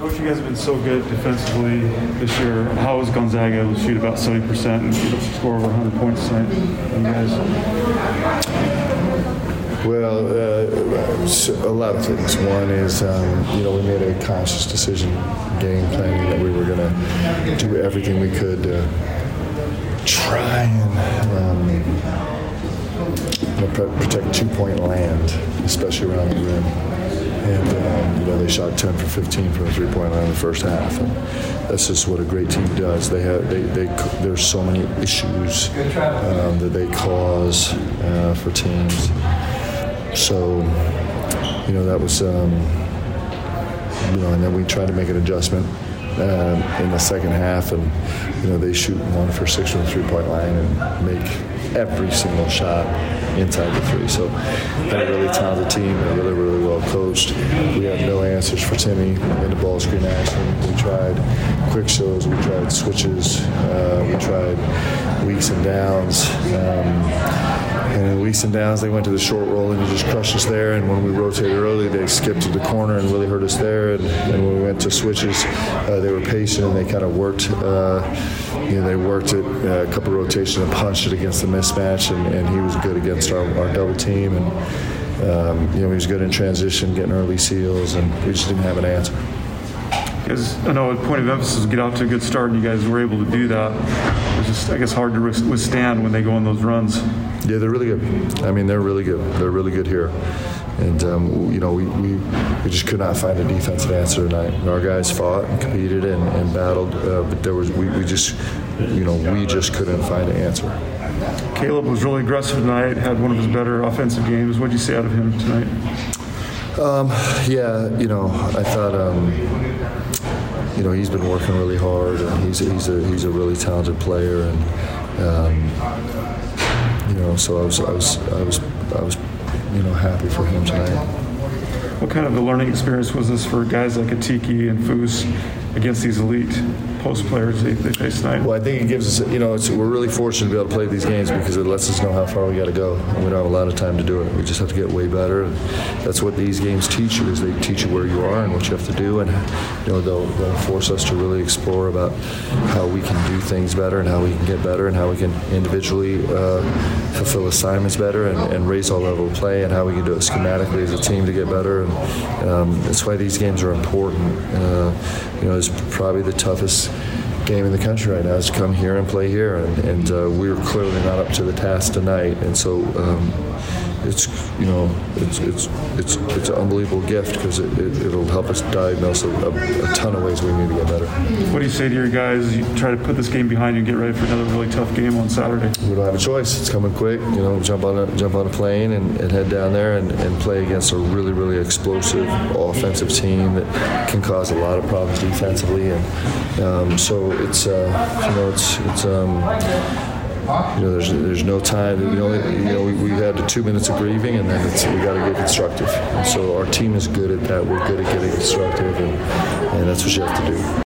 Coach, you guys have been so good defensively this year. How was Gonzaga able to shoot about 70% and score over 100 points tonight? You guys? Well, uh, a lot of things. One is, um, you know, we made a conscious decision, game planning, that we were going to do everything we could to try and um, protect two-point land, especially around the rim and um, you know they shot 10 for 15 from the three-point line in the first half. And that's just what a great team does. They have they, they there's so many issues um, that they cause uh, for teams. So you know that was um, you know, and then we tried to make an adjustment. Um, in the second half, and you know they shoot one for six from the three-point line and make every single shot inside the three. So they're a really talented team. They're really, really well coached. We have no answers for Timme in the ball screen action. We tried quick shows. We tried switches. Uh, we tried weeks and downs. Um, and in weeks and downs, they went to the short roll and just crushed us there. And when we rotated early, they skipped to the corner and really hurt us there. And, and when we went to switches, uh, they were patient and they kind of worked. Uh, you know, they worked it uh, a couple rotations and punched it against the mismatch. And, and he was good against our, our double team. And um, you know, he was good in transition, getting early seals, and we just didn't have an answer. Because I know a point of emphasis is get out to a good start, and you guys were able to do that. It's just, I guess, hard to withstand when they go on those runs. Yeah, they're really good. I mean, they're really good. They're really good here. And, um, you know, we, we, we, just could not find a defensive answer tonight. Our guys fought and competed and, and battled, uh, but there was, we, we just, you know, we just couldn't find an answer. Caleb was really aggressive tonight, had one of his better offensive games. What did you see out of him tonight? Um, yeah, you know, I thought, um, you know, he's been working really hard, and he's he's a he's a really talented player, and um, you know, so I was, I was, I was, I was, you know, happy for him tonight. What kind of a learning experience was this for guys like Atiki and Foose against these elite post players they, they face tonight? Well, I think it gives us, you know, we're really fortunate to be able to play these games because it lets us know how far we got to go, and we don't have a lot of time to do it. We just have to get way better, and that's what these games teach you: is they teach you where you are and what you have to do, and you know they'll, they'll force us to really explore about how we can do things better and how we can get better and how we can individually uh, fulfill assignments better and, and, raise our level of play and how we can do it schematically as a team to get better. And um, that's why these games are important. Uh, you know, it's probably the toughest game in the country right now is to come here and play here, and, and uh, we are clearly not up to the task tonight. And so um, it's you know it's it's it's it's an unbelievable gift because it, it, will help us diagnose a, a, a, ton of ways we need to get better. What do you say to your guys? You try to put this game behind you and get ready for another really tough game on Saturday. We don't have a choice. It's coming quick. You know, jump on a jump on a plane and, and head down there and, and play against a really really explosive offensive team that can cause a lot of problems defensively. And um, so it's uh, you know it's it's. Um, you know, there's there's no time. You know, you know, we, we had the two minutes of grieving, and then we got to get constructive. And so our team is good at that. We're good at getting constructive, and, and that's what you have to do.